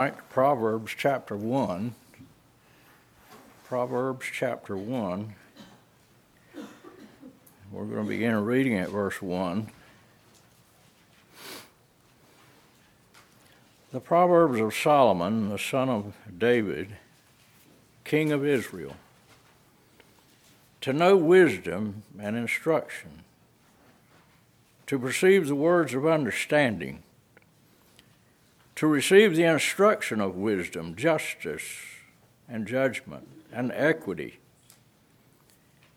Right, Proverbs chapter 1. Proverbs chapter 1. We're going to begin reading at verse 1. The Proverbs of Solomon, the son of David, king of Israel. To know wisdom and instruction, to perceive the words of understanding to receive the instruction of wisdom, justice, and judgment, and equity,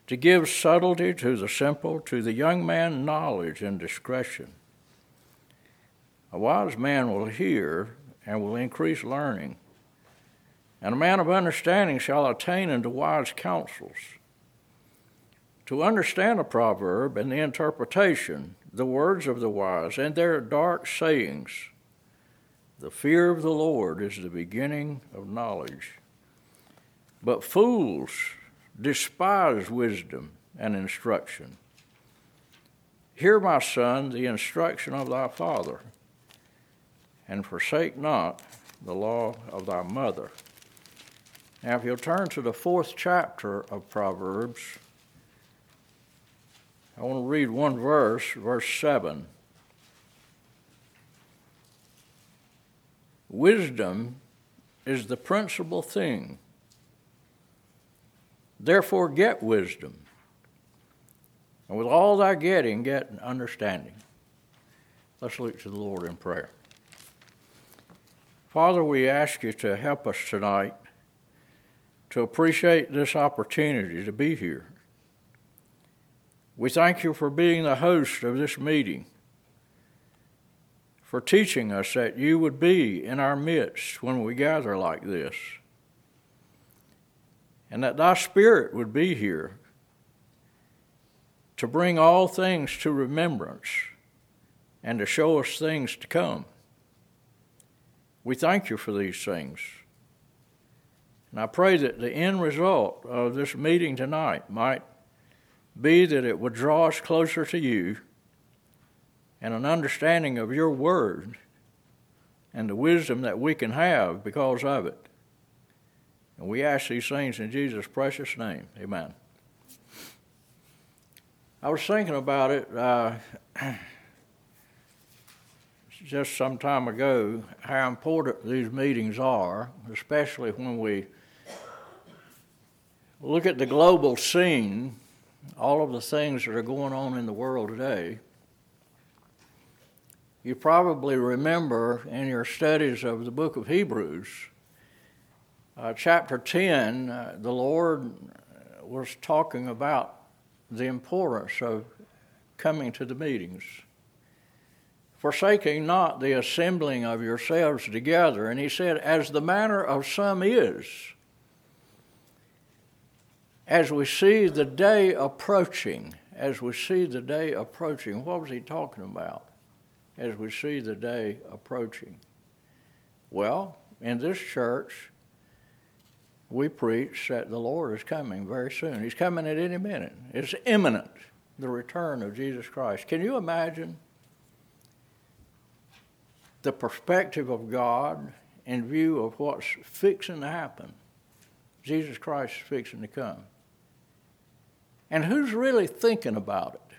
to give subtlety to the simple, to the young man knowledge and discretion. A wise man will hear and will increase learning, and a man of understanding shall attain unto wise counsels. To understand a proverb and the interpretation, the words of the wise, and their dark sayings, the fear of the Lord is the beginning of knowledge. But fools despise wisdom and instruction. Hear, my son, the instruction of thy father, and forsake not the law of thy mother. Now, if you'll turn to the fourth chapter of Proverbs, I want to read one verse, verse 7. Wisdom is the principal thing. Therefore, get wisdom. And with all thy getting, get understanding. Let's look to the Lord in prayer. Father, we ask you to help us tonight to appreciate this opportunity to be here. We thank you for being the host of this meeting for teaching us that you would be in our midst when we gather like this, and that thy Spirit would be here to bring all things to remembrance and to show us things to come. We thank you for these things. And I pray that the end result of this meeting tonight might be that it would draw us closer to you and an understanding of your word and the wisdom that we can have because of it. And we ask these things in Jesus' precious name. Amen. I was thinking about it uh, just some time ago how important these meetings are, especially when we look at the global scene, all of the things that are going on in the world today. You probably remember in your studies of the book of Hebrews, uh, chapter 10, uh, the Lord was talking about the importance of coming to the meetings. Forsaking not the assembling of yourselves together. And he said, as the manner of some is, as we see the day approaching, as we see the day approaching, what was he talking about? As we see the day approaching? Well, in this church, we preach that the Lord is coming very soon. He's coming at any minute. It's imminent, the return of Jesus Christ. Can you imagine the perspective of God in view of what's fixing to happen? Jesus Christ is fixing to come. And who's really thinking about it?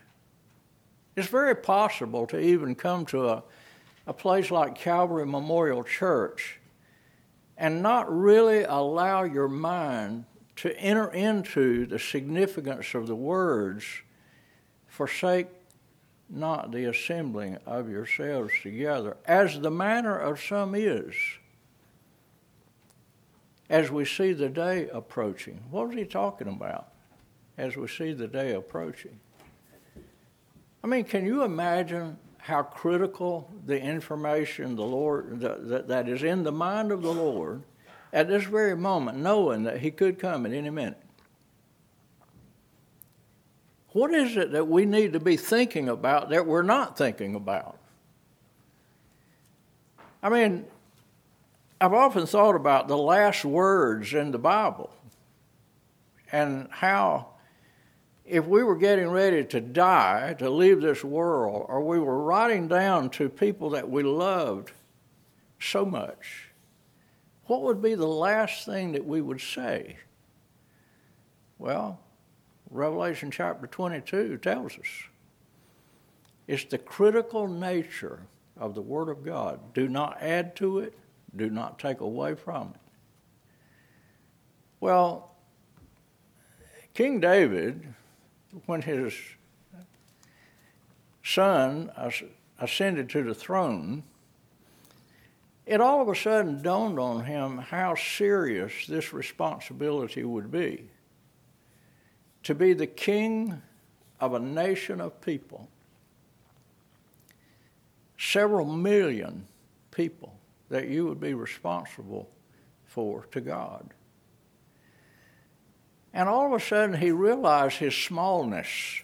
It's very possible to even come to a, a place like Calvary Memorial Church and not really allow your mind to enter into the significance of the words, forsake not the assembling of yourselves together, as the manner of some is, as we see the day approaching. What was he talking about? As we see the day approaching. I mean, can you imagine how critical the information the Lord that, that is in the mind of the Lord at this very moment, knowing that He could come at any minute? What is it that we need to be thinking about that we're not thinking about? I mean, I've often thought about the last words in the Bible and how if we were getting ready to die, to leave this world, or we were writing down to people that we loved so much, what would be the last thing that we would say? Well, Revelation chapter 22 tells us it's the critical nature of the Word of God. Do not add to it, do not take away from it. Well, King David, when his son ascended to the throne, it all of a sudden dawned on him how serious this responsibility would be to be the king of a nation of people, several million people that you would be responsible for to God. And all of a sudden, he realized his smallness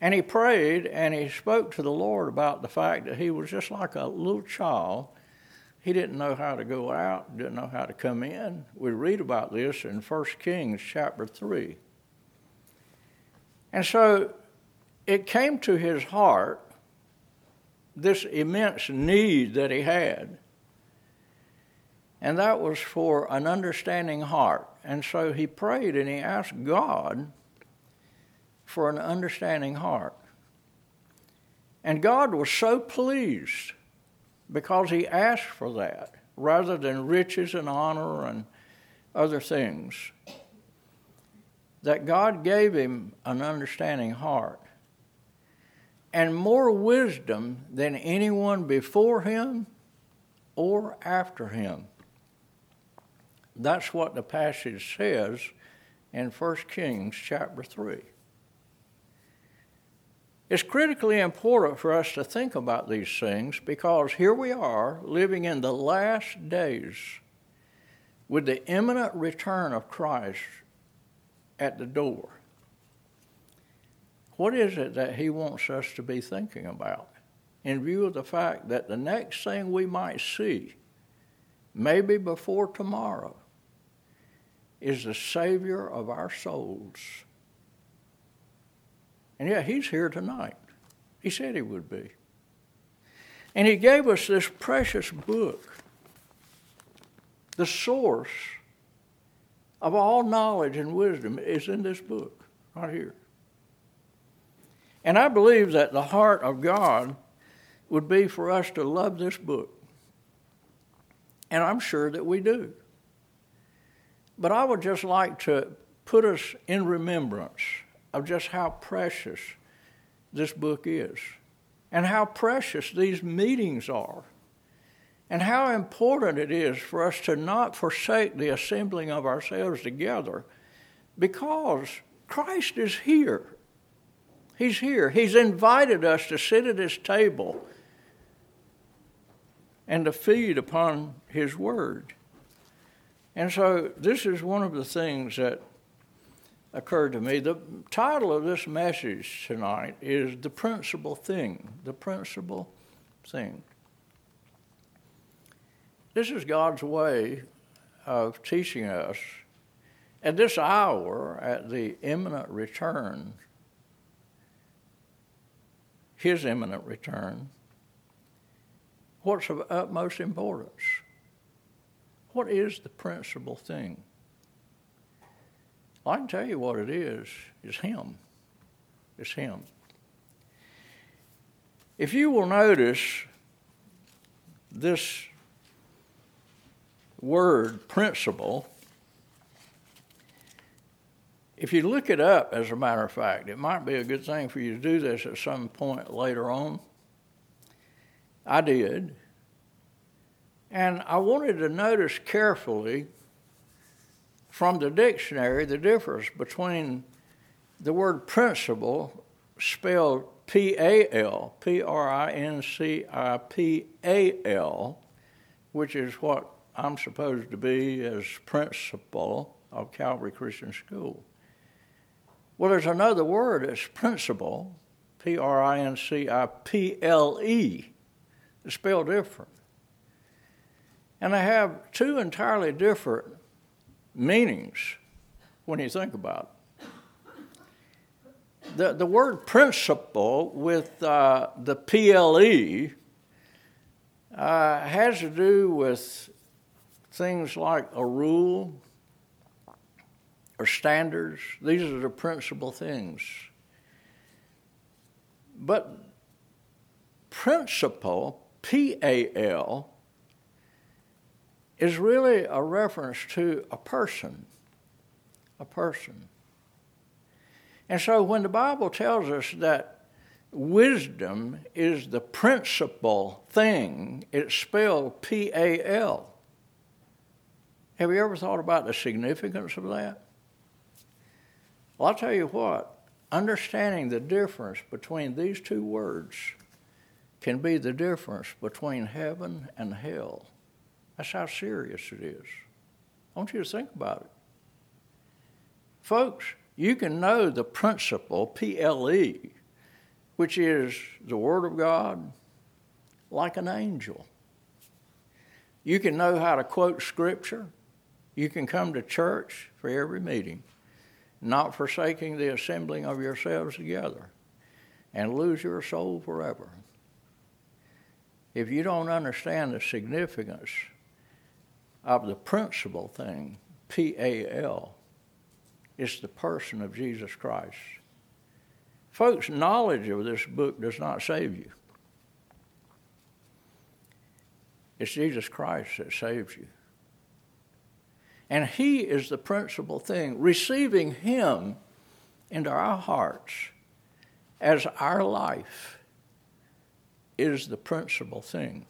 and he prayed and he spoke to the Lord about the fact that he was just like a little child. He didn't know how to go out, didn't know how to come in. We read about this in 1 Kings chapter 3. And so it came to his heart this immense need that he had. And that was for an understanding heart. And so he prayed and he asked God for an understanding heart. And God was so pleased because he asked for that rather than riches and honor and other things. That God gave him an understanding heart and more wisdom than anyone before him or after him. That's what the passage says in 1 Kings chapter 3. It's critically important for us to think about these things because here we are living in the last days with the imminent return of Christ at the door. What is it that he wants us to be thinking about in view of the fact that the next thing we might see, maybe before tomorrow, is the Savior of our souls? And yet, he's here tonight. He said he would be. And he gave us this precious book, the source of all knowledge and wisdom is in this book, right here. And I believe that the heart of God would be for us to love this book. And I'm sure that we do. But I would just like to put us in remembrance of just how precious this book is and how precious these meetings are and how important it is for us to not forsake the assembling of ourselves together because Christ is here. He's here. He's invited us to sit at his table and to feed upon his word. And so, this is one of the things that occurred to me. The title of this message tonight is The Principal Thing. The Principal Thing. This is God's way of teaching us at this hour, at the imminent return, His imminent return, what's of utmost importance. What is the principal thing? I can tell you what it is. It's Him. It's Him. If you will notice this word principle, if you look it up, as a matter of fact, it might be a good thing for you to do this at some point later on. I did. And I wanted to notice carefully from the dictionary the difference between the word principal, spelled P A L, P R I N C I P A L, which is what I'm supposed to be as principal of Calvary Christian School. Well, there's another word, it's principle, P R I N C I P L E. It's spelled different. And they have two entirely different meanings when you think about it. The, the word principle with uh, the PLE uh, has to do with things like a rule or standards. These are the principal things. But principal, P A L, is really a reference to a person. A person. And so when the Bible tells us that wisdom is the principal thing, it's spelled P A L. Have you ever thought about the significance of that? Well, I'll tell you what, understanding the difference between these two words can be the difference between heaven and hell. That's how serious it is. I want you to think about it. Folks, you can know the principle, P L E, which is the Word of God, like an angel. You can know how to quote Scripture. You can come to church for every meeting, not forsaking the assembling of yourselves together, and lose your soul forever. If you don't understand the significance of the principal thing, P A L, is the person of Jesus Christ. Folks, knowledge of this book does not save you. It's Jesus Christ that saves you. And He is the principal thing. Receiving Him into our hearts as our life is the principal thing.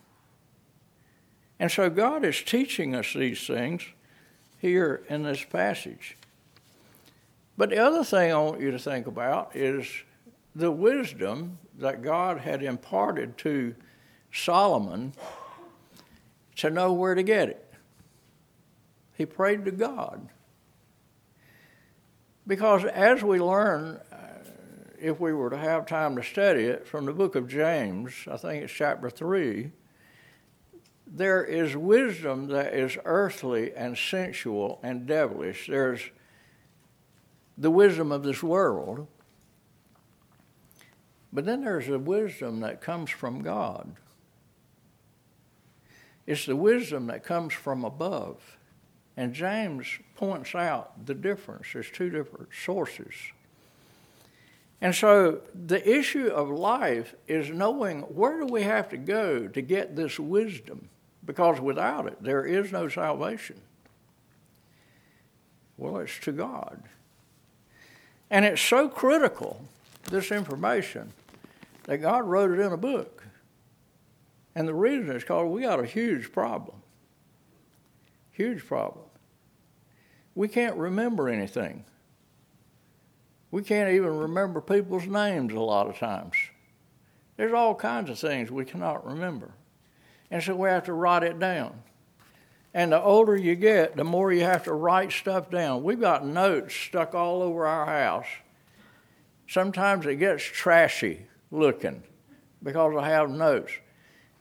And so God is teaching us these things here in this passage. But the other thing I want you to think about is the wisdom that God had imparted to Solomon to know where to get it. He prayed to God. Because as we learn, uh, if we were to have time to study it from the book of James, I think it's chapter 3, there is wisdom that is earthly and sensual and devilish. There's the wisdom of this world. But then there's a wisdom that comes from God. It's the wisdom that comes from above. And James points out the difference. There's two different sources. And so the issue of life is knowing where do we have to go to get this wisdom? Because without it, there is no salvation. Well, it's to God. And it's so critical, this information, that God wrote it in a book. And the reason is because we got a huge problem. Huge problem. We can't remember anything. We can't even remember people's names a lot of times. There's all kinds of things we cannot remember. And so we have to write it down. And the older you get, the more you have to write stuff down. We've got notes stuck all over our house. Sometimes it gets trashy looking because I have notes.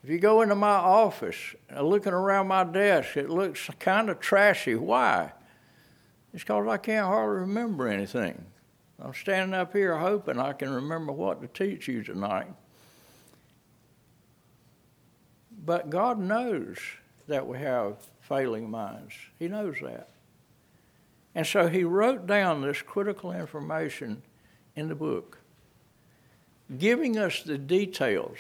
If you go into my office, uh, looking around my desk, it looks kind of trashy. Why? It's because I can't hardly remember anything. I'm standing up here hoping I can remember what to teach you tonight. But God knows that we have failing minds. He knows that. And so he wrote down this critical information in the book, giving us the details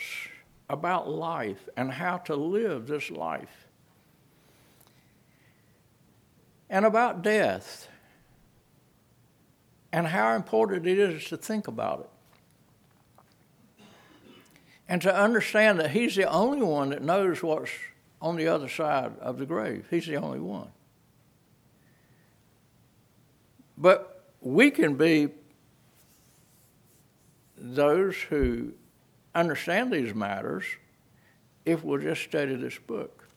about life and how to live this life, and about death, and how important it is to think about it. And to understand that He's the only one that knows what's on the other side of the grave. He's the only one. But we can be those who understand these matters if we'll just study this book.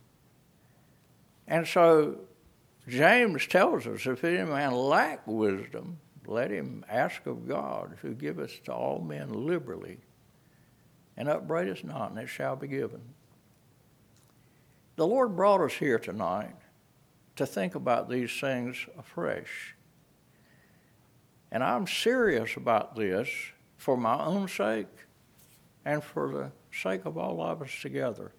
And so James tells us if any man lack wisdom, let him ask of God, who giveth to all men liberally, and upbraideth not, and it shall be given. The Lord brought us here tonight to think about these things afresh. And I'm serious about this for my own sake and for the sake of all of us together.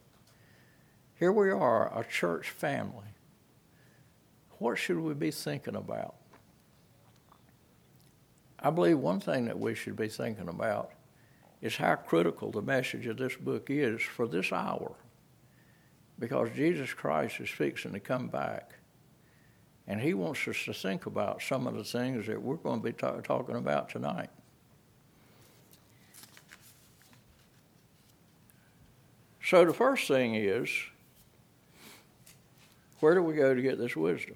Here we are, a church family. What should we be thinking about? I believe one thing that we should be thinking about is how critical the message of this book is for this hour. Because Jesus Christ is fixing to come back. And he wants us to think about some of the things that we're going to be ta- talking about tonight. So the first thing is where do we go to get this wisdom?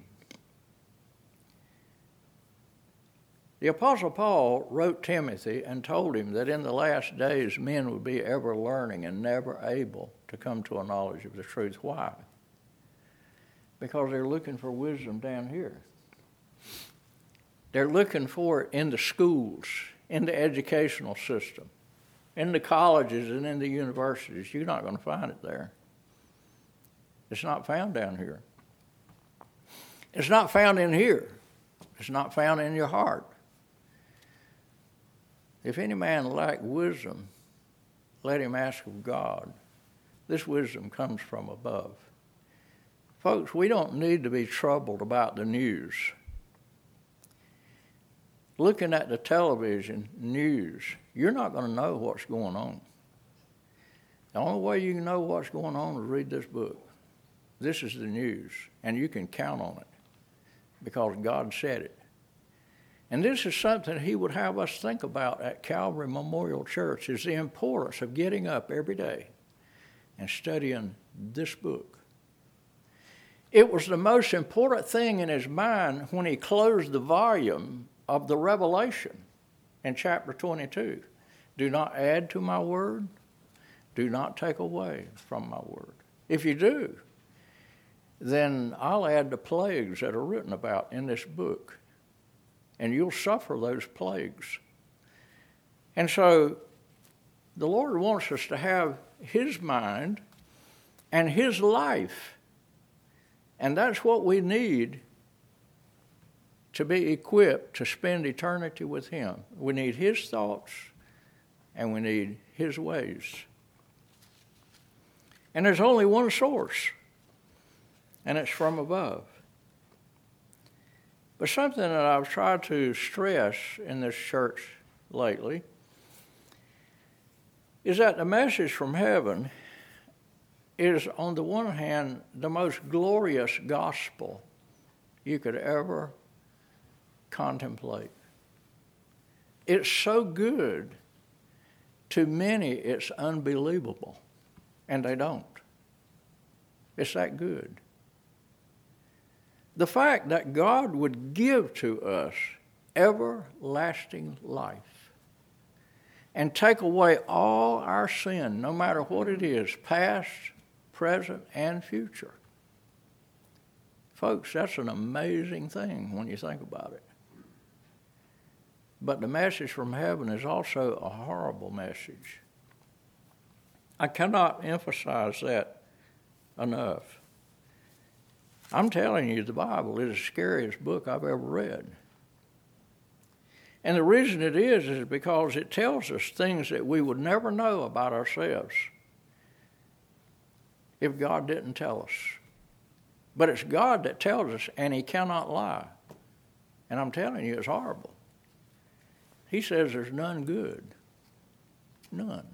The Apostle Paul wrote Timothy and told him that in the last days men would be ever learning and never able to come to a knowledge of the truth. Why? Because they're looking for wisdom down here. They're looking for it in the schools, in the educational system, in the colleges, and in the universities. You're not going to find it there. It's not found down here. It's not found in here. It's not found in your heart. If any man lack wisdom, let him ask of God. This wisdom comes from above. Folks, we don't need to be troubled about the news. Looking at the television news, you're not going to know what's going on. The only way you can know what's going on is read this book. This is the news, and you can count on it because God said it. And this is something he would have us think about at Calvary Memorial Church is the importance of getting up every day and studying this book. It was the most important thing in his mind when he closed the volume of the Revelation in chapter 22. Do not add to my word, do not take away from my word. If you do, then I'll add the plagues that are written about in this book and you'll suffer those plagues. And so the Lord wants us to have His mind and His life. And that's what we need to be equipped to spend eternity with Him. We need His thoughts and we need His ways. And there's only one source, and it's from above. But something that I've tried to stress in this church lately is that the message from heaven is, on the one hand, the most glorious gospel you could ever contemplate. It's so good, to many, it's unbelievable, and they don't. It's that good the fact that God would give to us everlasting life and take away all our sin, no matter what it is, past, present, and future. Folks, that's an amazing thing when you think about it. But the message from heaven is also a horrible message. I cannot emphasize that enough. I'm telling you, the Bible is the scariest book I've ever read. And the reason it is is because it tells us things that we would never know about ourselves if God didn't tell us. But it's God that tells us, and He cannot lie. And I'm telling you, it's horrible. He says there's none good. None.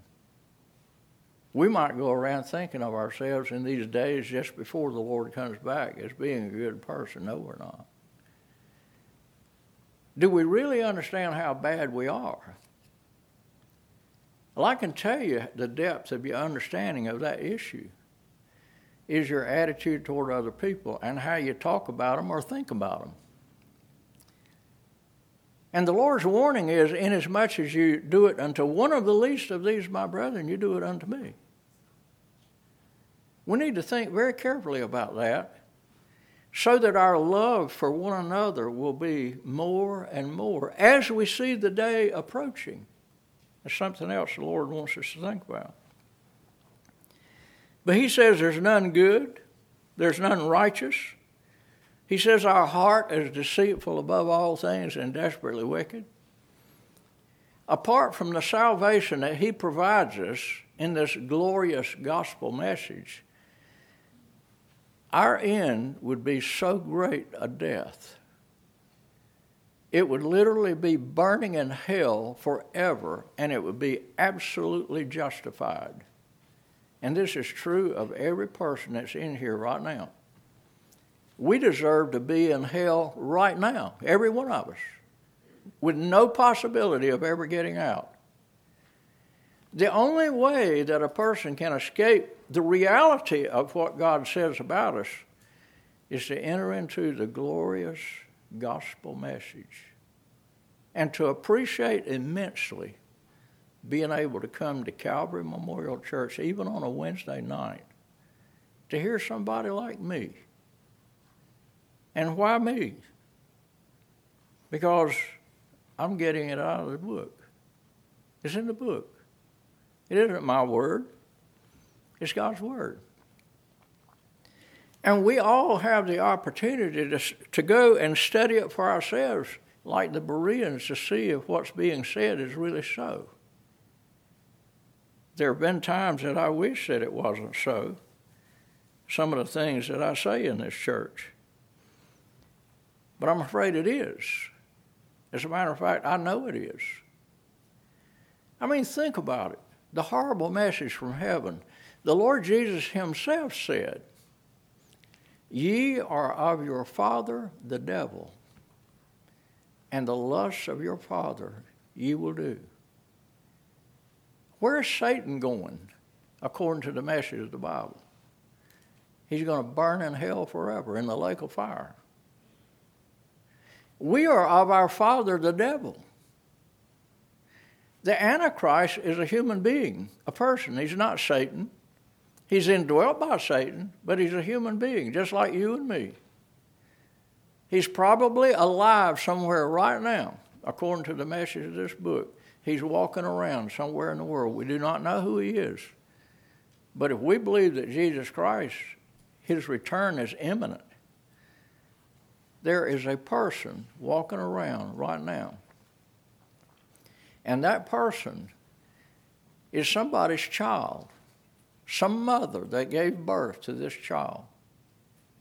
We might go around thinking of ourselves in these days just before the Lord comes back as being a good person. No, we're not. Do we really understand how bad we are? Well, I can tell you the depth of your understanding of that issue is your attitude toward other people and how you talk about them or think about them. And the Lord's warning is, inasmuch as you do it unto one of the least of these, my brethren, you do it unto me. We need to think very carefully about that so that our love for one another will be more and more as we see the day approaching. That's something else the Lord wants us to think about. But He says there's none good, there's none righteous. He says our heart is deceitful above all things and desperately wicked. Apart from the salvation that He provides us in this glorious gospel message, our end would be so great a death. It would literally be burning in hell forever, and it would be absolutely justified. And this is true of every person that's in here right now. We deserve to be in hell right now, every one of us, with no possibility of ever getting out. The only way that a person can escape the reality of what God says about us is to enter into the glorious gospel message and to appreciate immensely being able to come to Calvary Memorial Church, even on a Wednesday night, to hear somebody like me. And why me? Because I'm getting it out of the book. It's in the book. It isn't my word, it's God's word. And we all have the opportunity to, to go and study it for ourselves, like the Bereans, to see if what's being said is really so. There have been times that I wish that it wasn't so, some of the things that I say in this church. But I'm afraid it is. As a matter of fact, I know it is. I mean, think about it the horrible message from heaven. The Lord Jesus himself said, Ye are of your father the devil, and the lusts of your father ye will do. Where's Satan going, according to the message of the Bible? He's going to burn in hell forever in the lake of fire. We are of our father the devil. The Antichrist is a human being, a person. He's not Satan. He's indwelt by Satan, but he's a human being, just like you and me. He's probably alive somewhere right now, according to the message of this book. He's walking around somewhere in the world. We do not know who he is. But if we believe that Jesus Christ, his return is imminent, there is a person walking around right now and that person is somebody's child, some mother that gave birth to this child,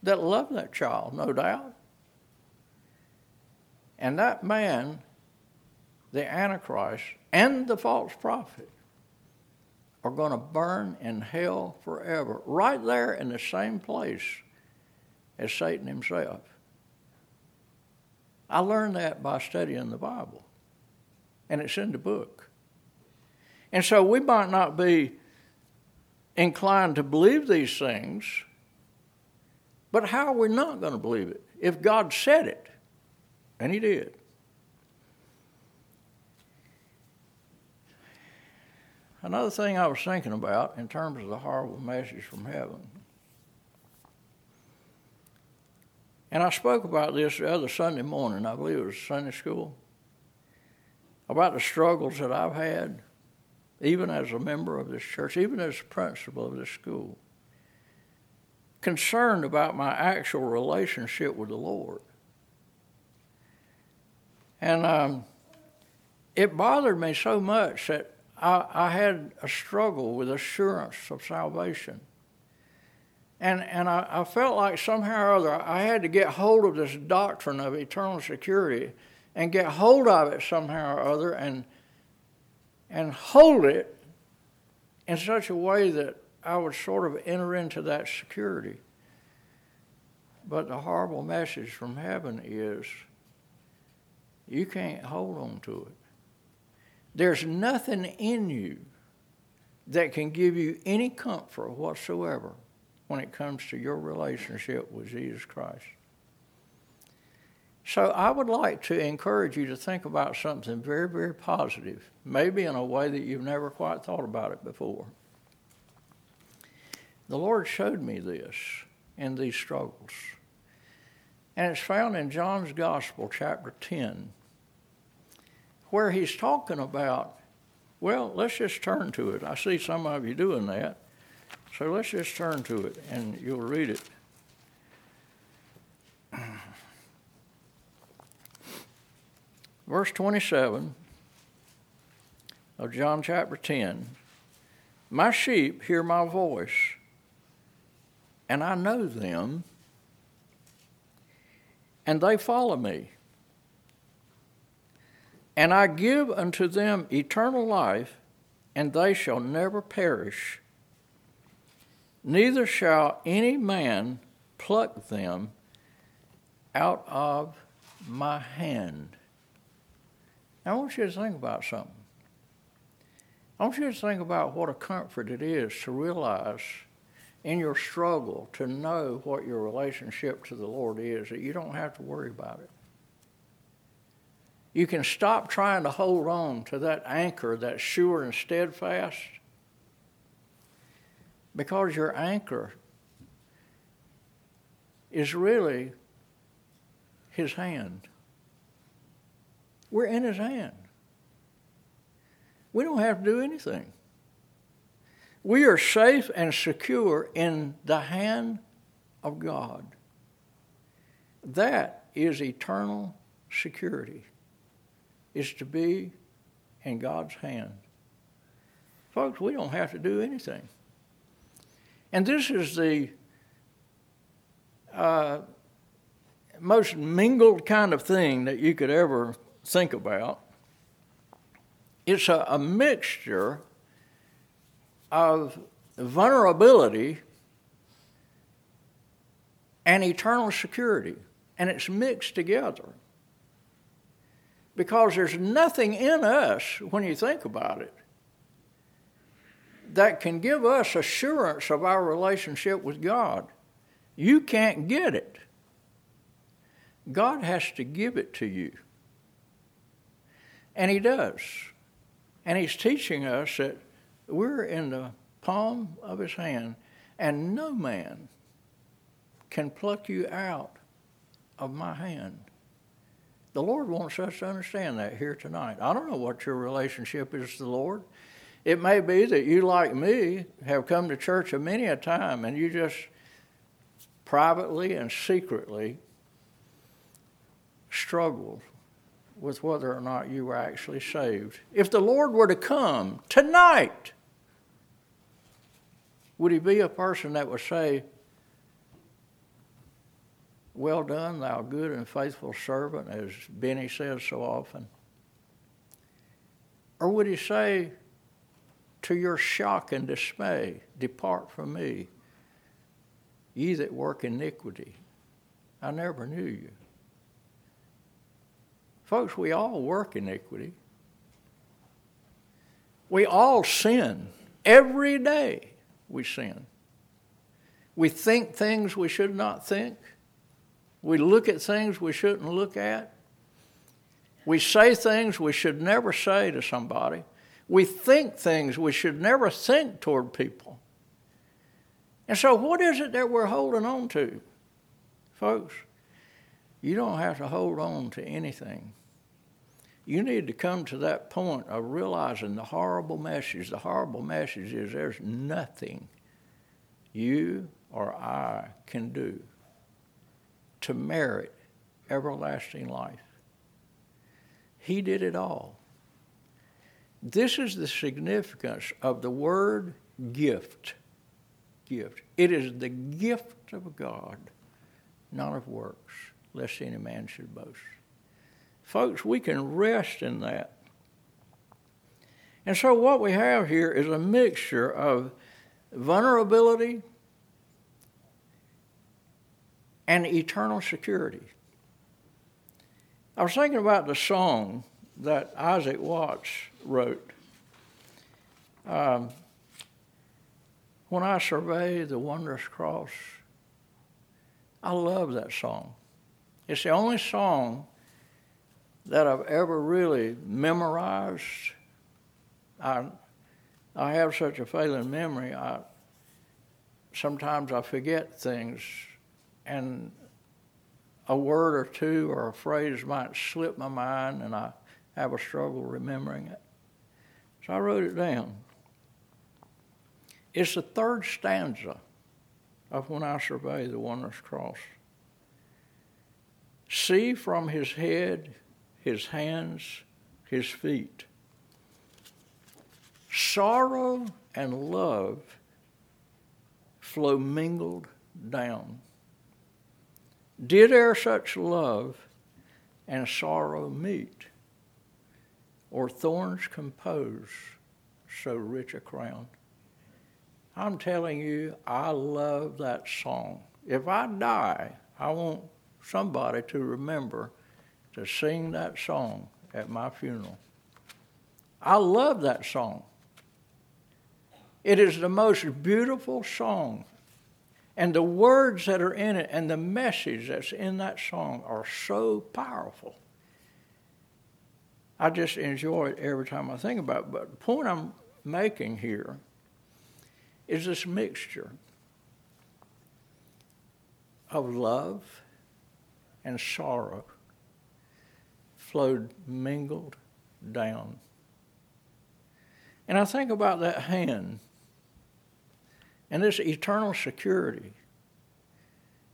that loved that child, no doubt. And that man, the Antichrist, and the false prophet are going to burn in hell forever, right there in the same place as Satan himself. I learned that by studying the Bible and it's in the book. And so we might not be inclined to believe these things, but how are we not going to believe it? If God said it, and He did. Another thing I was thinking about in terms of the horrible message from heaven. And I spoke about this the other Sunday morning, I believe it was Sunday school about the struggles that I've had, even as a member of this church, even as a principal of this school, concerned about my actual relationship with the Lord. And um, it bothered me so much that I, I, had a struggle with assurance of salvation. And, and I, I felt like somehow or other I had to get hold of this doctrine of eternal security and get hold of it somehow or other and and hold it in such a way that I would sort of enter into that security. But the horrible message from heaven is you can't hold on to it. There's nothing in you that can give you any comfort whatsoever when it comes to your relationship with Jesus Christ. So I would like to encourage you to think about something very, very positive, maybe in a way that you've never quite thought about it before. The Lord showed me this in these struggles. And it's found in John's Gospel, chapter 10, where he's talking about, well, let's just turn to it. I see some of you doing that. So let's just turn to it and you'll read it. Verse 27 of John chapter 10 My sheep hear my voice, and I know them, and they follow me. And I give unto them eternal life, and they shall never perish. Neither shall any man pluck them out of my hand. Now, I want you to think about something. I want you to think about what a comfort it is to realize in your struggle to know what your relationship to the Lord is, that you don't have to worry about it. You can stop trying to hold on to that anchor that's sure and steadfast because your anchor is really His hand. We're in His hand. We don't have to do anything. We are safe and secure in the hand of God. That is eternal security is to be in God's hand. Folks, we don't have to do anything. And this is the uh, most mingled kind of thing that you could ever think about. It's a, a mixture of vulnerability and eternal security, and it's mixed together because there's nothing in us, when you think about it, that can give us assurance of our relationship with God. You can't get it. God has to give it to you. And He does. And He's teaching us that we're in the palm of His hand, and no man can pluck you out of my hand. The Lord wants us to understand that here tonight. I don't know what your relationship is to the Lord. It may be that you, like me, have come to church a many a time and you just privately and secretly struggled with whether or not you were actually saved. If the Lord were to come tonight, would he be a person that would say, well done, thou good and faithful servant, as Benny says so often? Or would he say, to your shock and dismay, depart from me, ye that work iniquity? I never knew you. Folks, we all work iniquity. We all sin. Every day we sin. We think things we should not think. We look at things we shouldn't look at. We say things we should never say to somebody. We think things we should never think toward people. And so, what is it that we're holding on to? Folks, you don't have to hold on to anything. You need to come to that point of realizing the horrible message. The horrible message is there's nothing you or I can do to merit everlasting life. He did it all. This is the significance of the word gift. Gift. It is the gift of God, not of works, lest any man should boast. Folks, we can rest in that. And so, what we have here is a mixture of vulnerability and eternal security. I was thinking about the song that Isaac Watts wrote. Um, when I survey the wondrous cross, I love that song. It's the only song that I've ever really memorized. I, I have such a failing memory. I, sometimes I forget things and a word or two or a phrase might slip my mind and I have a struggle remembering it. So I wrote it down. It's the third stanza of When I Survey the Wondrous Cross. See from his head, his hands, his feet. Sorrow and love flow mingled down. Did e'er such love and sorrow meet, or thorns compose so rich a crown? I'm telling you, I love that song. If I die, I want somebody to remember to sing that song at my funeral. I love that song. It is the most beautiful song. And the words that are in it and the message that's in that song are so powerful. I just enjoy it every time I think about it. But the point I'm making here is this mixture of love and sorrow flowed mingled down. And I think about that hand and this eternal security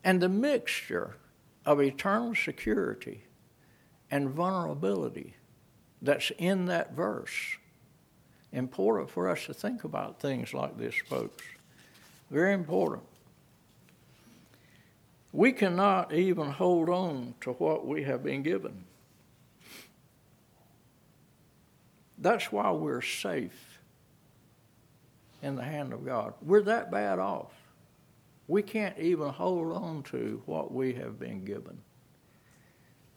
and the mixture of eternal security and vulnerability that's in that verse. Important for us to think about things like this, folks. Very important. We cannot even hold on to what we have been given. That's why we're safe in the hand of God. We're that bad off. We can't even hold on to what we have been given.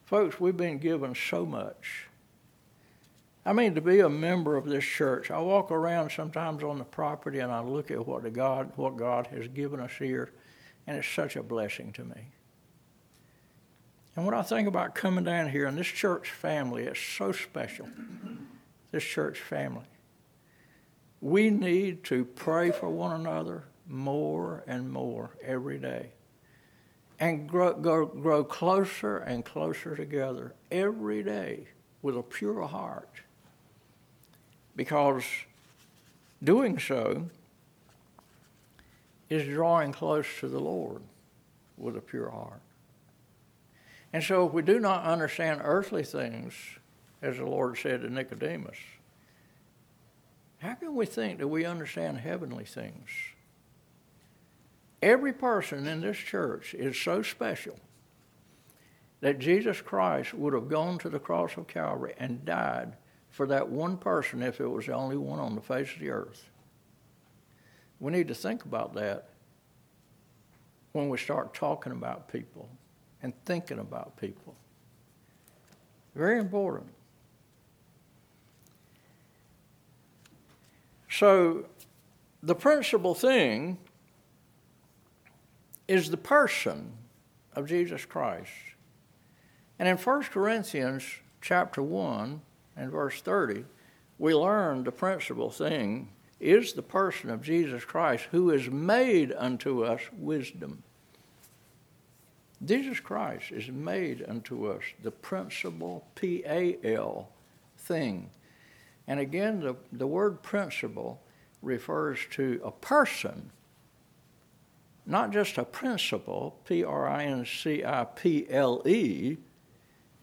Folks, we've been given so much. I mean, to be a member of this church, I walk around sometimes on the property and I look at what God, what God has given us here, and it's such a blessing to me. And when I think about coming down here and this church family, it's so special this church family. We need to pray for one another more and more every day and grow, grow, grow closer and closer together every day with a pure heart. Because doing so is drawing close to the Lord with a pure heart. And so if we do not understand earthly things, as the Lord said to Nicodemus. How can we think that we understand heavenly things? Every person in this church is so special that Jesus Christ would have gone to the cross of Calvary and died for that one person if it was the only one on the face of the earth. We need to think about that when we start talking about people and thinking about people. Very important. So, the principal thing is the person of Jesus Christ. And in 1 Corinthians chapter 1 and verse 30, we learn the principal thing is the person of Jesus Christ who is made unto us wisdom. Jesus Christ is made unto us the principal P A L thing and again, the, the word principal refers to a person, not just a principle, P R I N C I P L E,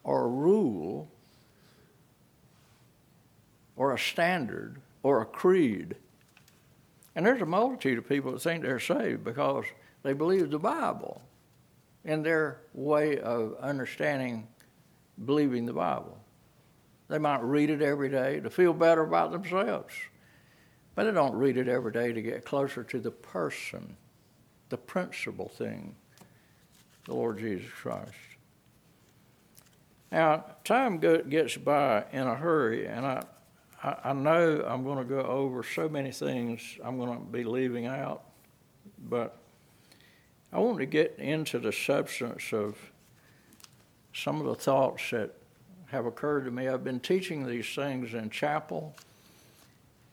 or a rule, or a standard, or a creed. And there's a multitude of people that think they're saved because they believe the Bible in their way of understanding believing the Bible. They might read it every day to feel better about themselves. But they don't read it every day to get closer to the person, the principal thing, the Lord Jesus Christ. Now, time gets by in a hurry, and I, I know I'm going to go over so many things I'm going to be leaving out, but I want to get into the substance of some of the thoughts that have occurred to me. I've been teaching these things in chapel,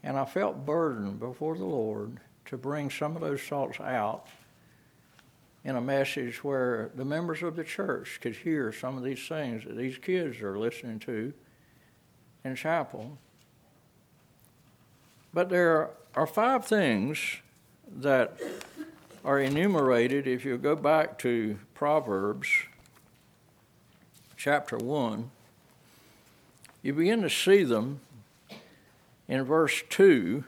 and I felt burdened before the Lord to bring some of those thoughts out in a message where the members of the church could hear some of these things that these kids are listening to in chapel. But there are five things that are enumerated if you go back to Proverbs chapter 1 you begin to see them in verse 2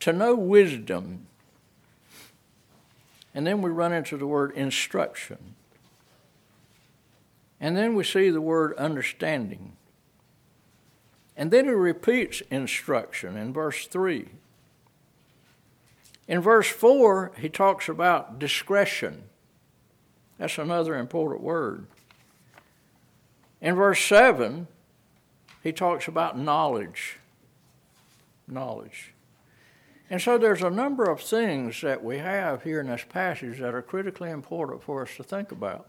to know wisdom And then we run into the word instruction. And then we see the word understanding. And then he repeats instruction in verse 3. In verse 4, he talks about discretion. That's another important word. In verse 7, he talks about knowledge. Knowledge. And so there's a number of things that we have here in this passage that are critically important for us to think about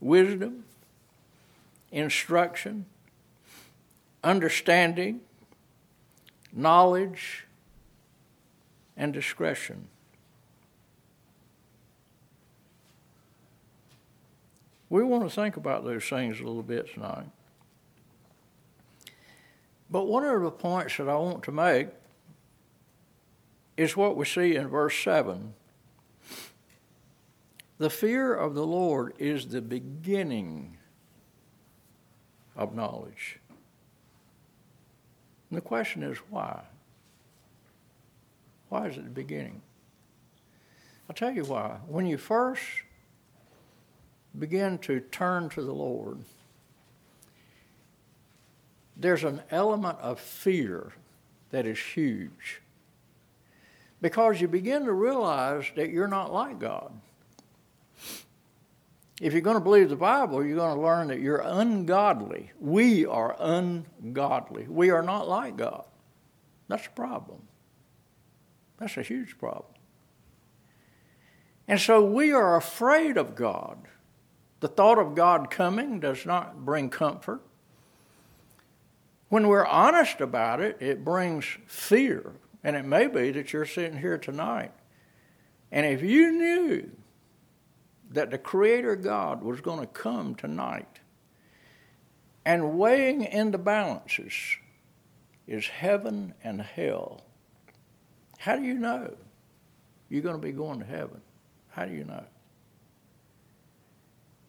wisdom, instruction, understanding, knowledge, and discretion. We want to think about those things a little bit tonight. But one of the points that I want to make is what we see in verse 7. The fear of the Lord is the beginning of knowledge. And the question is why? Why is it the beginning? I'll tell you why. When you first begin to turn to the Lord, there's an element of fear that is huge because you begin to realize that you're not like God. If you're going to believe the Bible, you're going to learn that you're ungodly. We are ungodly. We are not like God. That's a problem. That's a huge problem. And so we are afraid of God. The thought of God coming does not bring comfort. When we're honest about it, it brings fear. And it may be that you're sitting here tonight. And if you knew that the Creator God was going to come tonight, and weighing in the balances is heaven and hell, how do you know you're going to be going to heaven? How do you know?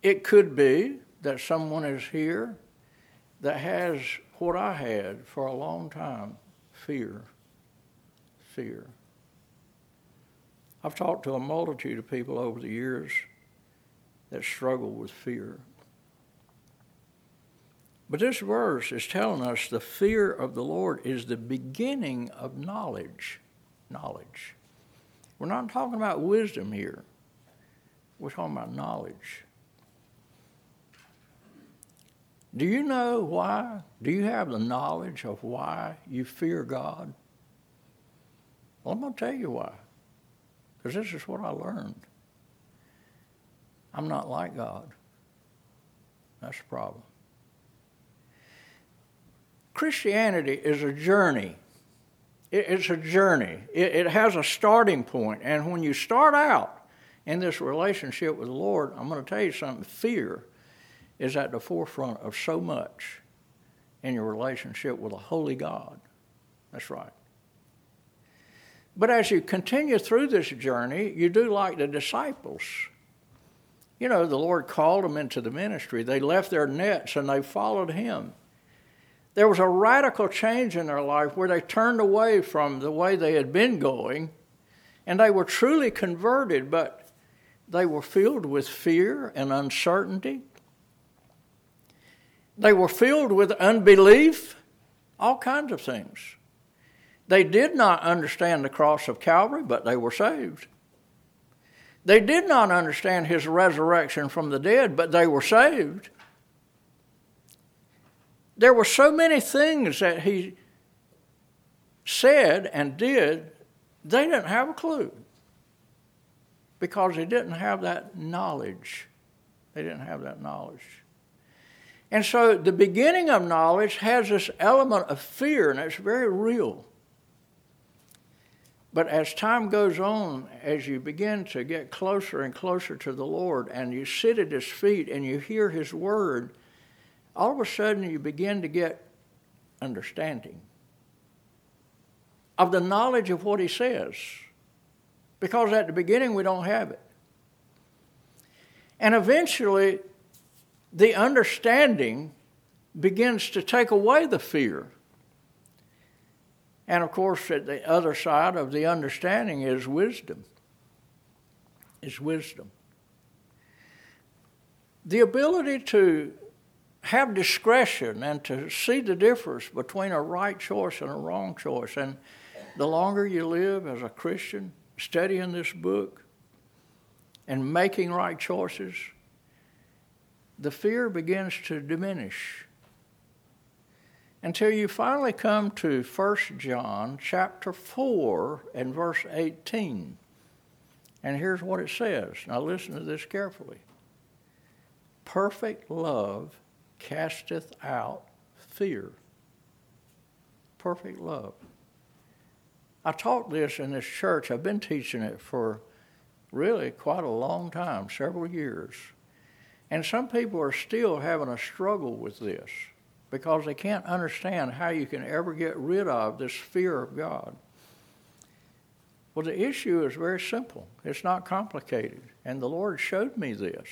It could be that someone is here that has what I had for a long time fear. Fear. I've talked to a multitude of people over the years that struggle with fear. But this verse is telling us the fear of the Lord is the beginning of knowledge. Knowledge. We're not talking about wisdom here, we're talking about knowledge. Do you know why? Do you have the knowledge of why you fear God? Well, I'm going to tell you why. Because this is what I learned. I'm not like God. That's the problem. Christianity is a journey. It's a journey. It has a starting point. And when you start out in this relationship with the Lord, I'm going to tell you something fear is at the forefront of so much in your relationship with a holy God. That's right. But as you continue through this journey, you do like the disciples. You know, the Lord called them into the ministry. They left their nets and they followed Him. There was a radical change in their life where they turned away from the way they had been going and they were truly converted, but they were filled with fear and uncertainty. They were filled with unbelief, all kinds of things. They did not understand the cross of Calvary, but they were saved. They did not understand his resurrection from the dead, but they were saved. There were so many things that he said and did, they didn't have a clue because they didn't have that knowledge. They didn't have that knowledge. And so the beginning of knowledge has this element of fear, and it's very real. But as time goes on, as you begin to get closer and closer to the Lord, and you sit at His feet and you hear His word, all of a sudden you begin to get understanding of the knowledge of what He says. Because at the beginning we don't have it. And eventually, the understanding begins to take away the fear. And of course, at the other side of the understanding is wisdom. is wisdom. The ability to have discretion and to see the difference between a right choice and a wrong choice. And the longer you live as a Christian, studying this book and making right choices, the fear begins to diminish until you finally come to 1 John chapter 4 and verse 18. And here's what it says. Now listen to this carefully. Perfect love casteth out fear. Perfect love. I taught this in this church. I've been teaching it for really quite a long time, several years. And some people are still having a struggle with this because they can't understand how you can ever get rid of this fear of God. Well, the issue is very simple. It's not complicated. And the Lord showed me this.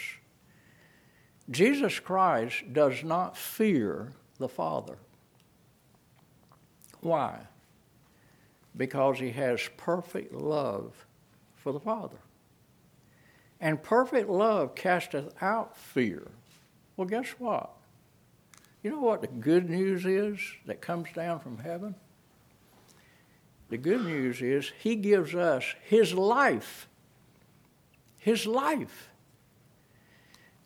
Jesus Christ does not fear the Father. Why? Because he has perfect love for the Father. And perfect love casteth out fear. Well, guess what? You know what the good news is that comes down from heaven? The good news is he gives us his life. His life.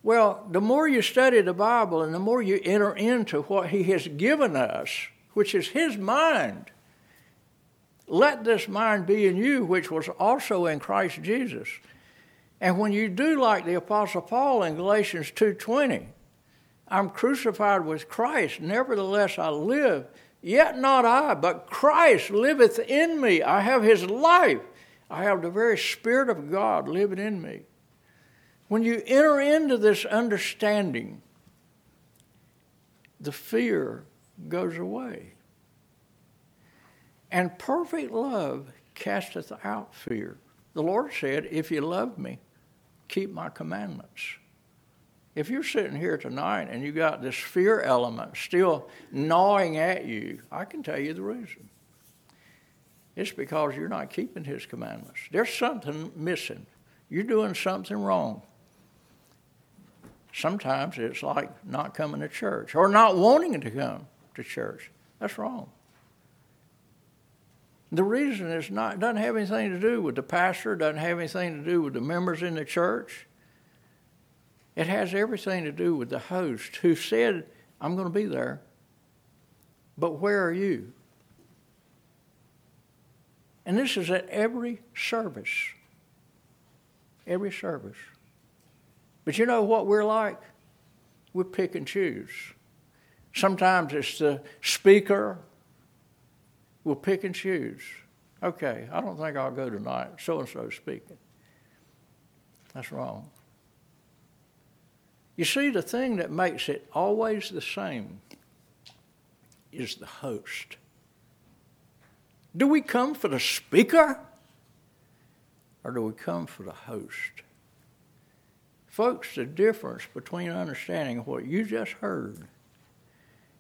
Well, the more you study the Bible and the more you enter into what He has given us, which is His mind, let this mind be in you, which was also in Christ Jesus. And when you do like the Apostle Paul in Galatians 2.20, I'm crucified with Christ, nevertheless I live, yet not I, but Christ liveth in me. I have His life. I have the very Spirit of God living in me. When you enter into this understanding, the fear goes away. And perfect love casteth out fear. The Lord said, If you love me, keep my commandments. If you're sitting here tonight and you got this fear element still gnawing at you, I can tell you the reason. It's because you're not keeping his commandments. There's something missing. You're doing something wrong. Sometimes it's like not coming to church or not wanting to come to church. That's wrong. The reason is not doesn't have anything to do with the pastor, doesn't have anything to do with the members in the church. It has everything to do with the host who said, I'm going to be there. But where are you? And this is at every service. Every service. But you know what we're like? We pick and choose. Sometimes it's the speaker. We'll pick and choose. Okay, I don't think I'll go tonight. So and so speaking. That's wrong. You see, the thing that makes it always the same is the host. Do we come for the speaker or do we come for the host? Folks, the difference between understanding what you just heard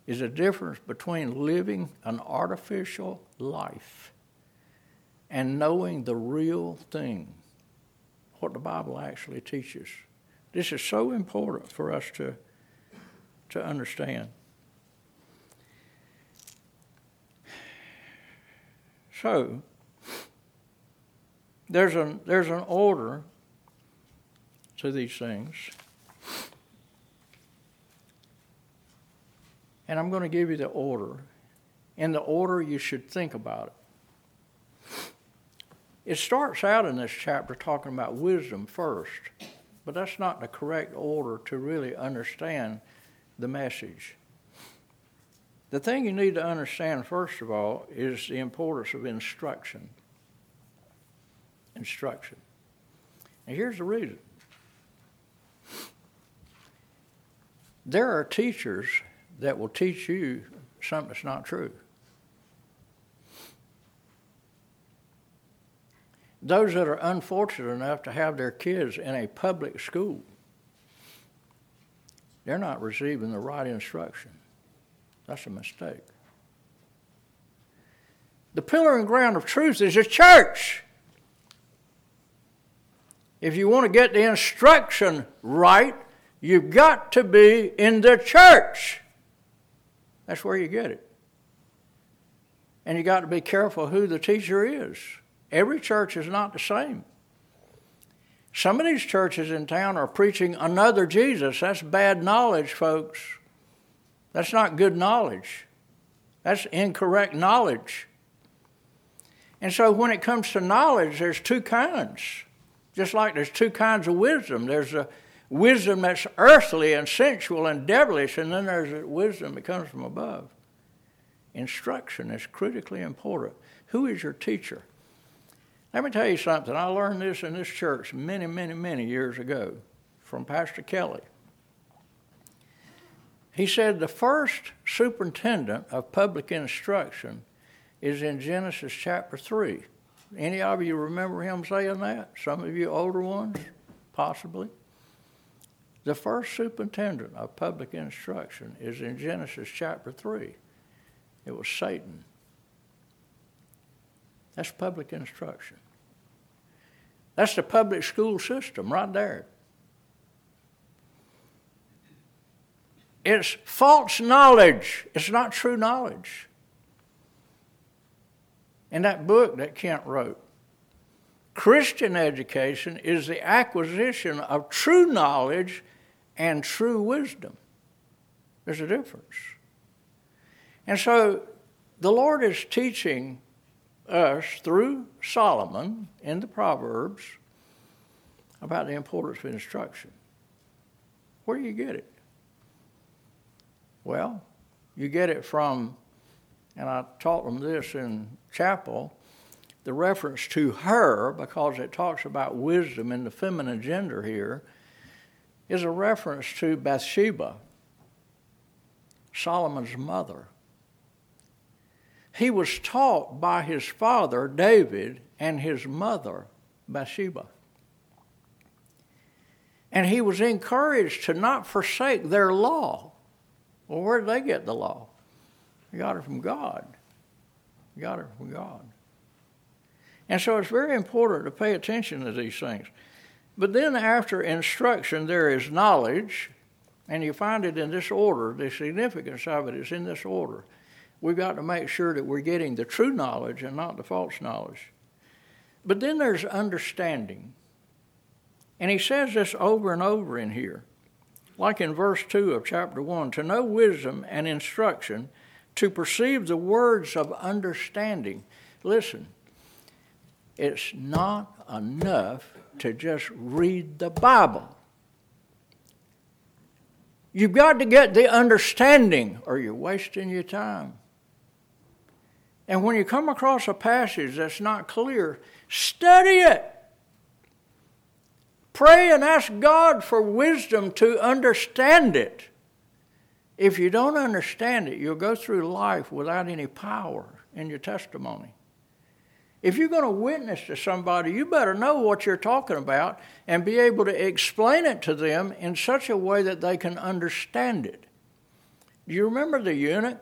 is a difference between living an artificial life and knowing the real thing, what the Bible actually teaches. This is so important for us to, to understand. So, there's an, there's an order to these things. And I'm going to give you the order. In the order you should think about it. It starts out in this chapter talking about wisdom first, but that's not the correct order to really understand the message. The thing you need to understand, first of all, is the importance of instruction. Instruction. And here's the reason There are teachers that will teach you something that's not true. Those that are unfortunate enough to have their kids in a public school, they're not receiving the right instruction. That's a mistake. The pillar and ground of truth is a church. If you want to get the instruction right, you've got to be in the church. That's where you get it. And you got to be careful who the teacher is. Every church is not the same. Some of these churches in town are preaching another Jesus. That's bad knowledge, folks. That's not good knowledge. That's incorrect knowledge. And so when it comes to knowledge, there's two kinds. Just like there's two kinds of wisdom. There's a wisdom that's earthly and sensual and devilish, and then there's wisdom that comes from above. Instruction is critically important. Who is your teacher? Let me tell you something. I learned this in this church many, many, many years ago from Pastor Kelly. He said the first superintendent of public instruction is in Genesis chapter 3. Any of you remember him saying that? Some of you older ones, possibly. The first superintendent of public instruction is in Genesis chapter 3. It was Satan. That's public instruction. That's the public school system right there. It's false knowledge. It's not true knowledge. In that book that Kent wrote, Christian education is the acquisition of true knowledge and true wisdom. There's a difference. And so the Lord is teaching us through Solomon in the Proverbs about the importance of instruction. Where do you get it? Well, you get it from, and I taught them this in chapel, the reference to her, because it talks about wisdom in the feminine gender here, is a reference to Bathsheba, Solomon's mother. He was taught by his father, David, and his mother, Bathsheba. And he was encouraged to not forsake their law. Well, where did they get the law? They got it from God. They got it from God. And so it's very important to pay attention to these things. But then after instruction, there is knowledge, and you find it in this order. The significance of it is in this order we've got to make sure that we're getting the true knowledge and not the false knowledge. But then there's understanding. And he says this over and over in here. Like in verse 2 of chapter 1 to know wisdom and instruction, to perceive the words of understanding. Listen, it's not enough to just read the Bible. You've got to get the understanding, or you're wasting your time. And when you come across a passage that's not clear, study it. Pray and ask God for wisdom to understand it. If you don't understand it, you'll go through life without any power in your testimony. If you're going to witness to somebody, you better know what you're talking about and be able to explain it to them in such a way that they can understand it. Do you remember the eunuch?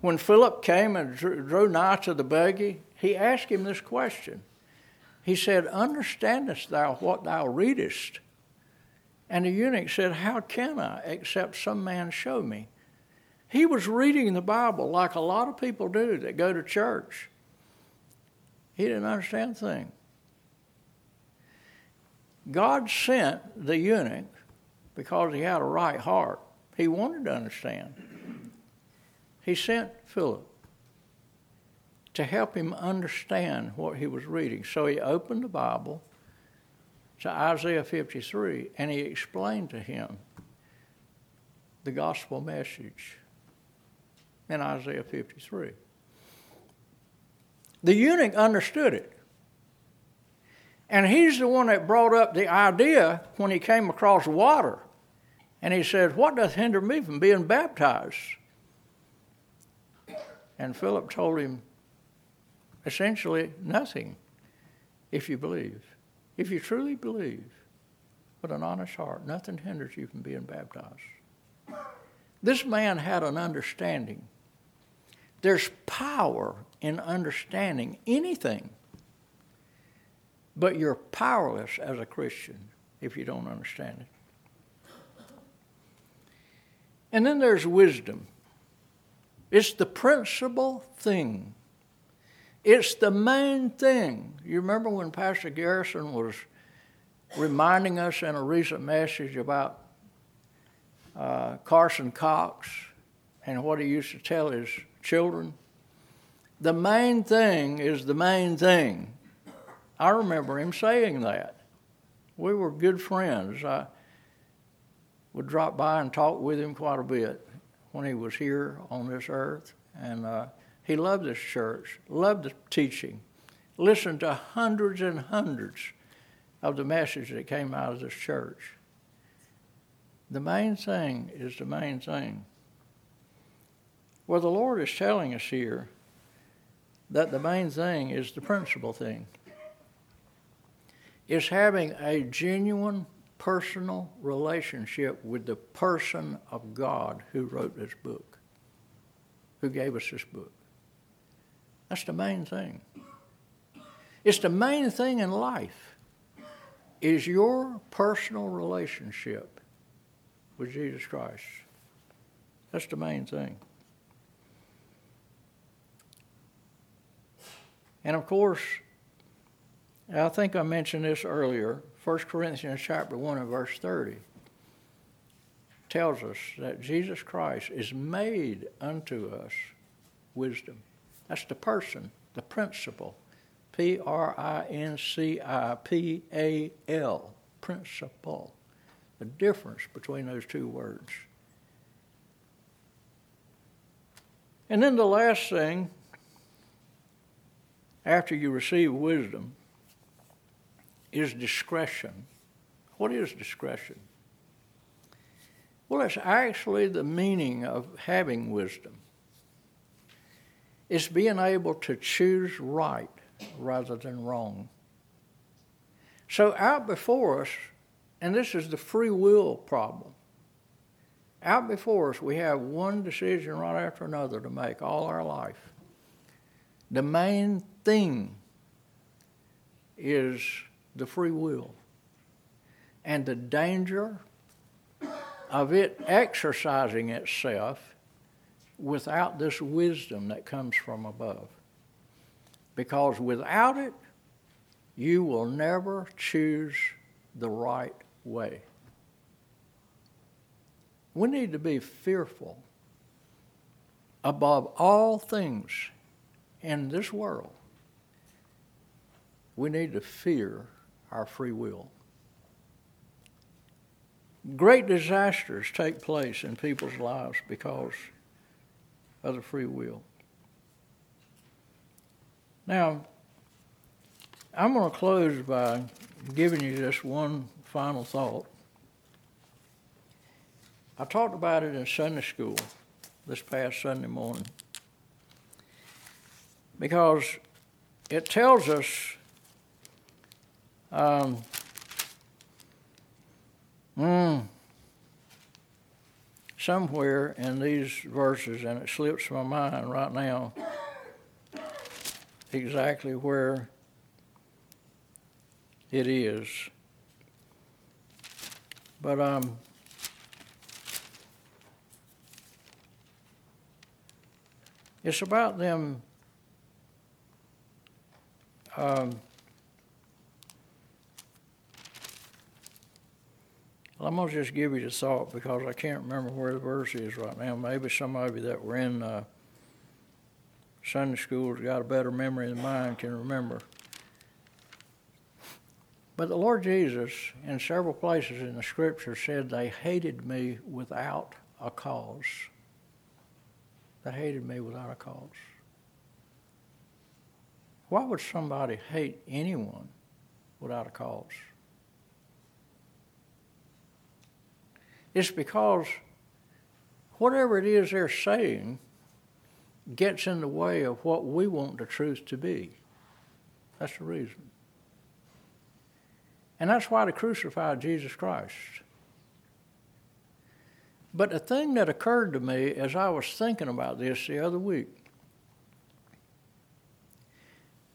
When Philip came and drew nigh to the buggy, he asked him this question. He said, Understandest thou what thou readest? And the eunuch said, How can I, except some man show me? He was reading the Bible like a lot of people do that go to church. He didn't understand a thing. God sent the eunuch because he had a right heart. He wanted to understand he sent Philip to help him understand what he was reading. So he opened the Bible to Isaiah 53 and he explained to him the gospel message in Isaiah 53. The eunuch understood it. And he's the one that brought up the idea when he came across water. And he said, What doth hinder me from being baptized? And Philip told him essentially nothing if you believe. If you truly believe with an honest heart, nothing hinders you from being baptized. This man had an understanding. There's power in understanding anything. but you're powerless as a Christian if you don't understand it. And then there's wisdom. It's the principal thing. It's the main thing. You remember when Pastor Garrison was reminding us in a recent message about uh, Carson Cox and what he used to tell his children? The main thing is the main thing. I remember him saying that. We were good friends. I would drop by and talk with him quite a bit when he was here on this earth. And uh, he loved this church, loved the teaching, listened to hundreds and hundreds of the message that came out of this church. The main thing is the main thing. Well, the Lord is telling us here that the main thing is the principal thing. Is having a genuine personal relationship with the person of God who wrote this book, who gave us this book. That's the main thing. It's the main thing in life is your personal relationship with Jesus Christ. That's the main thing. And of course, I think I mentioned this earlier. 1 Corinthians chapter 1 and verse 30 tells us that Jesus Christ is made unto us wisdom. That's the person, the principal. P R I N C I P A L, principal. The difference between those two words. And then the last thing, after you receive wisdom, is discretion. What is discretion? Well, it's actually the meaning of having wisdom. It's being able to choose right rather than wrong. So, out before us, and this is the free will problem, out before us, we have one decision right after another to make all our life. The main thing is the free will and the danger of it exercising itself without this wisdom that comes from above. Because without it, you will never choose the right way. We need to be fearful above all things in this world. We need to fear our free will. Great disasters take place in people's lives because of the free will. Now, I'm going to close by giving you this one final thought. I talked about it in Sunday school this past Sunday morning because it tells us um, mm, somewhere in these verses, and it slips my mind right now exactly where it is. But um, it's about them um, Well, I'm to just give you the thought because I can't remember where the verse is right now. Maybe some of you that were in uh, Sunday school has got a better memory than mine can remember. But the Lord Jesus, in several places in the scripture, said they hated me without a cause. They hated me without a cause. Why would somebody hate anyone without a cause? It's because whatever it is they're saying gets in the way of what we want the truth to be. That's the reason. And that's why they crucified Jesus Christ. But the thing that occurred to me as I was thinking about this the other week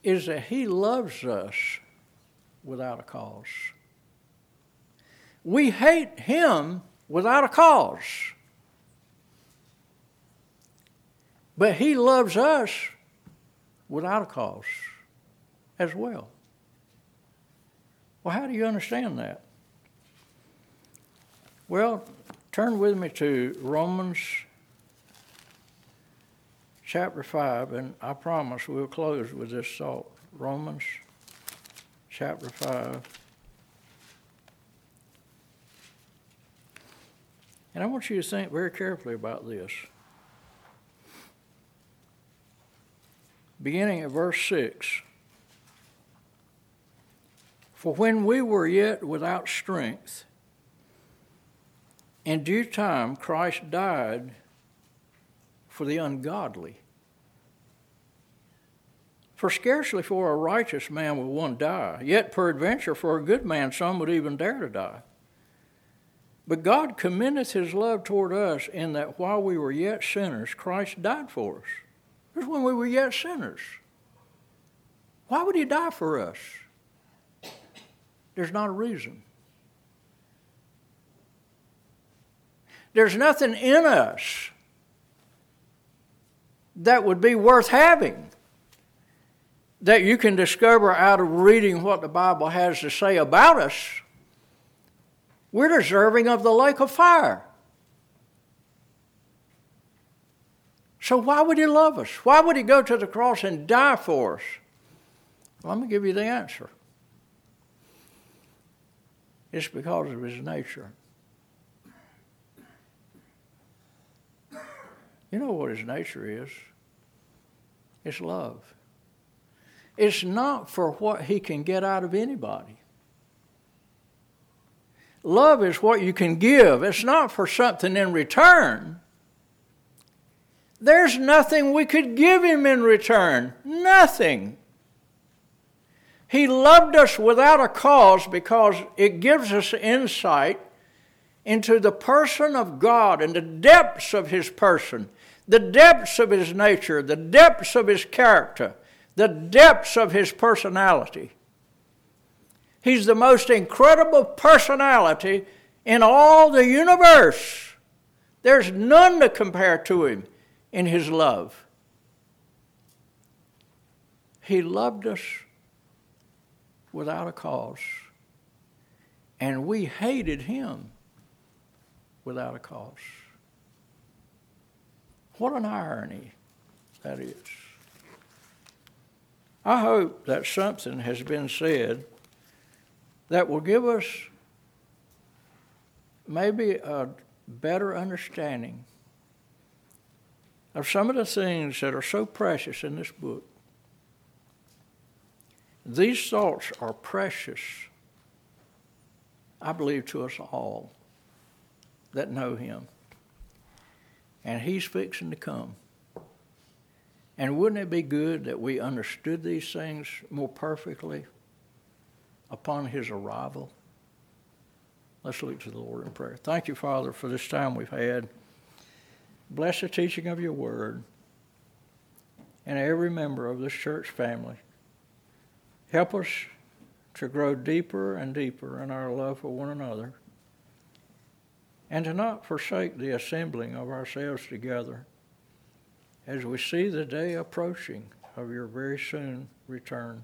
is that He loves us without a cause. We hate him without a cause. But he loves us without a cause as well. Well, how do you understand that? Well, turn with me to Romans chapter 5, and I promise we'll close with this thought. Romans chapter 5. And I want you to think very carefully about this. Beginning at verse 6. For when we were yet without strength, in due time Christ died for the ungodly. For scarcely for a righteous man will one die, yet peradventure for a good man some would even dare to die. But God commendeth his love toward us in that while we were yet sinners, Christ died for us. Was when we were yet sinners. Why would he die for us? There's not a reason. There's nothing in us that would be worth having that you can discover out of reading what the Bible has to say about us. We're deserving of the lake of fire. So, why would he love us? Why would he go to the cross and die for us? Let me give you the answer it's because of his nature. You know what his nature is it's love. It's not for what he can get out of anybody. Love is what you can give, it's not for something in return. There's nothing we could give him in return. Nothing. He loved us without a cause because it gives us insight into the person of God and the depths of his person, the depths of his nature, the depths of his character, the depths of his personality. He's the most incredible personality in all the universe. There's none to compare to him in his love. He loved us without a cause, and we hated him without a cause. What an irony that is. I hope that something has been said that will give us maybe a better understanding of some of the things that are so precious in this book. These thoughts are precious, I believe, to us all that know Him. And He's fixing to come. And wouldn't it be good that we understood these things more perfectly upon his arrival? Let's look to the Lord in prayer. Thank you, Father, for this time we've had. Bless the teaching of your word and every member of this church family. Help us to grow deeper and deeper in our love for one another and to not forsake the assembling of ourselves together as we see the day approaching of your very soon return.